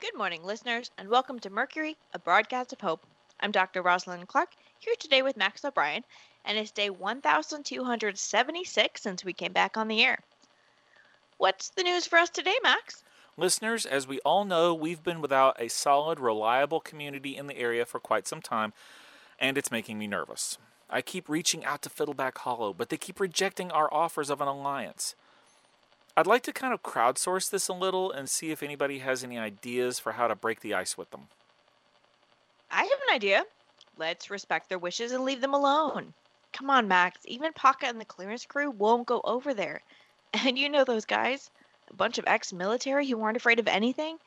Good morning, listeners, and welcome to Mercury, a broadcast of hope. I'm Dr. Rosalind Clark, here today with Max O'Brien, and it's day 1276 since we came back on the air. What's the news for us today, Max? Listeners, as we all know, we've been without a solid, reliable community in the area for quite some time, and it's making me nervous. I keep reaching out to Fiddleback Hollow, but they keep rejecting our offers of an alliance. I'd like to kind of crowdsource this a little and see if anybody has any ideas for how to break the ice with them. I have an idea. Let's respect their wishes and leave them alone. Come on, Max. Even Paka and the clearance crew won't go over there. And you know those guys? A bunch of ex military who aren't afraid of anything?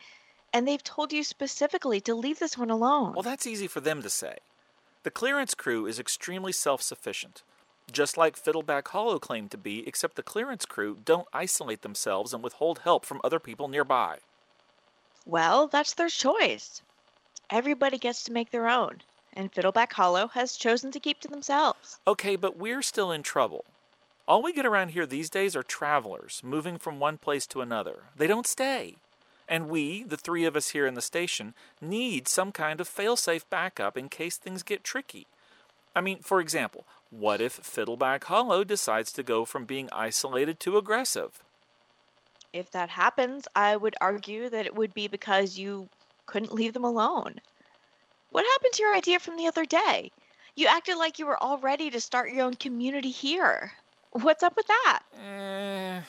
And they've told you specifically to leave this one alone. Well, that's easy for them to say. The clearance crew is extremely self sufficient just like Fiddleback Hollow claimed to be, except the clearance crew don't isolate themselves and withhold help from other people nearby. Well, that's their choice. Everybody gets to make their own, and Fiddleback Hollow has chosen to keep to themselves. Okay, but we're still in trouble. All we get around here these days are travelers, moving from one place to another. They don't stay. And we, the three of us here in the station, need some kind of failsafe backup in case things get tricky. I mean, for example, what if Fiddleback Hollow decides to go from being isolated to aggressive? If that happens, I would argue that it would be because you couldn't leave them alone. What happened to your idea from the other day? You acted like you were all ready to start your own community here. What's up with that? Eh,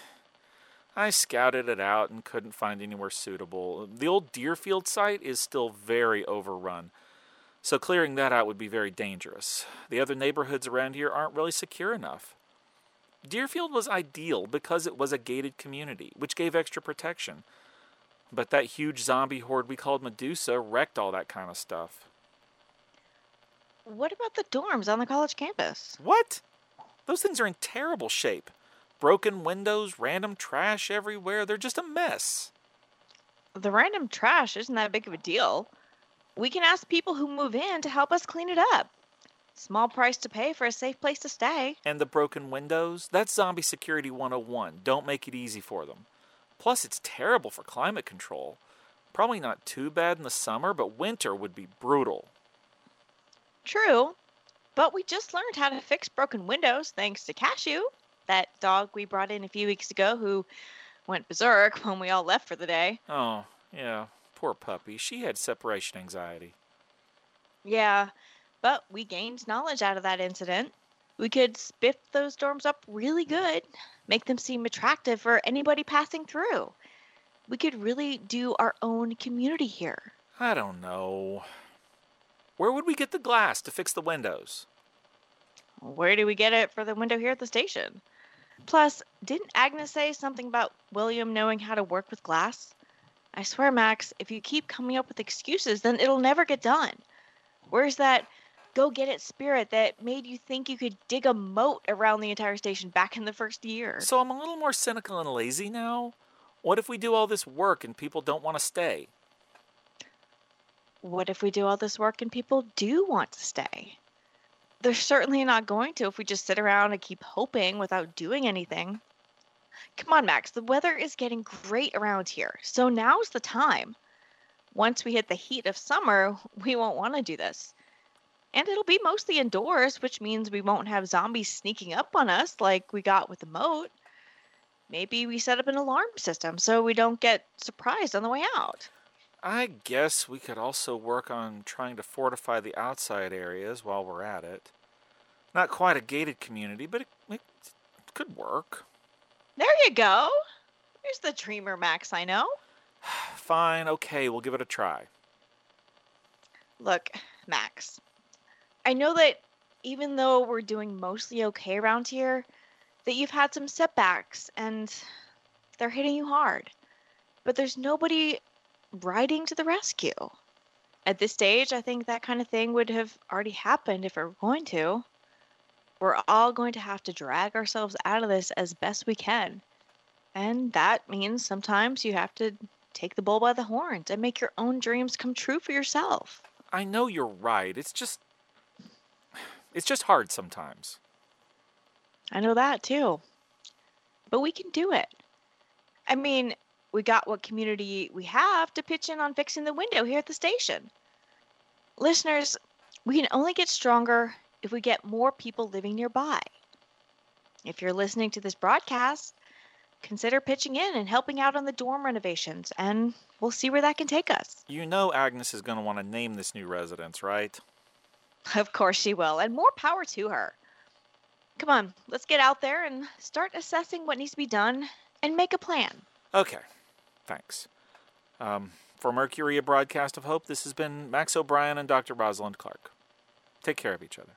I scouted it out and couldn't find anywhere suitable. The old Deerfield site is still very overrun so clearing that out would be very dangerous. The other neighborhoods around here aren't really secure enough. Deerfield was ideal because it was a gated community, which gave extra protection. But that huge zombie horde we called Medusa wrecked all that kind of stuff. What about the dorms on the college campus? What? Those things are in terrible shape. Broken windows, random trash everywhere. They're just a mess. The random trash isn't that big of a deal we can ask people who move in to help us clean it up. Small price to pay for a safe place to stay. And the broken windows? That's Zombie Security 101. Don't make it easy for them. Plus, it's terrible for climate control. Probably not too bad in the summer, but winter would be brutal. True. But we just learned how to fix broken windows thanks to Cashew, that dog we brought in a few weeks ago who went berserk when we all left for the day. Oh, yeah. Poor puppy. She had separation anxiety. Yeah, but we gained knowledge out of that incident. We could spiff those dorms up really good, make them seem attractive for anybody passing through. We could really do our own community here. I don't know. Where would we get the glass to fix the windows? Where do we get it for the window here at the station? Plus, didn't Agnes say something about William knowing how to work with glass? I swear, Max, if you keep coming up with excuses, then it'll never get done. Where's that go get it spirit that made you think you could dig a moat around the entire station back in the first year? So I'm a little more cynical and lazy now. What if we do all this work and people don't want to stay? What if we do all this work and people do want to stay? They're certainly not going to if we just sit around and keep hoping without doing anything. Come on, Max. The weather is getting great around here. So now's the time. Once we hit the heat of summer, we won't want to do this. And it'll be mostly indoors, which means we won't have zombies sneaking up on us like we got with the moat. Maybe we set up an alarm system so we don't get surprised on the way out. I guess we could also work on trying to fortify the outside areas while we're at it. Not quite a gated community, but it, it could work. There you go. Here's the dreamer Max I know. Fine, okay, we'll give it a try. Look, Max, I know that even though we're doing mostly okay around here, that you've had some setbacks and they're hitting you hard. But there's nobody riding to the rescue. At this stage, I think that kind of thing would have already happened if it were going to. We're all going to have to drag ourselves out of this as best we can. And that means sometimes you have to take the bull by the horns and make your own dreams come true for yourself. I know you're right. It's just. It's just hard sometimes. I know that too. But we can do it. I mean, we got what community we have to pitch in on fixing the window here at the station. Listeners, we can only get stronger if we get more people living nearby. If you're listening to this broadcast, consider pitching in and helping out on the dorm renovations, and we'll see where that can take us. You know Agnes is going to want to name this new residence, right? Of course she will, and more power to her. Come on, let's get out there and start assessing what needs to be done and make a plan. Okay, thanks. Um, for Mercury, a broadcast of hope, this has been Max O'Brien and Dr. Rosalind Clark. Take care of each other.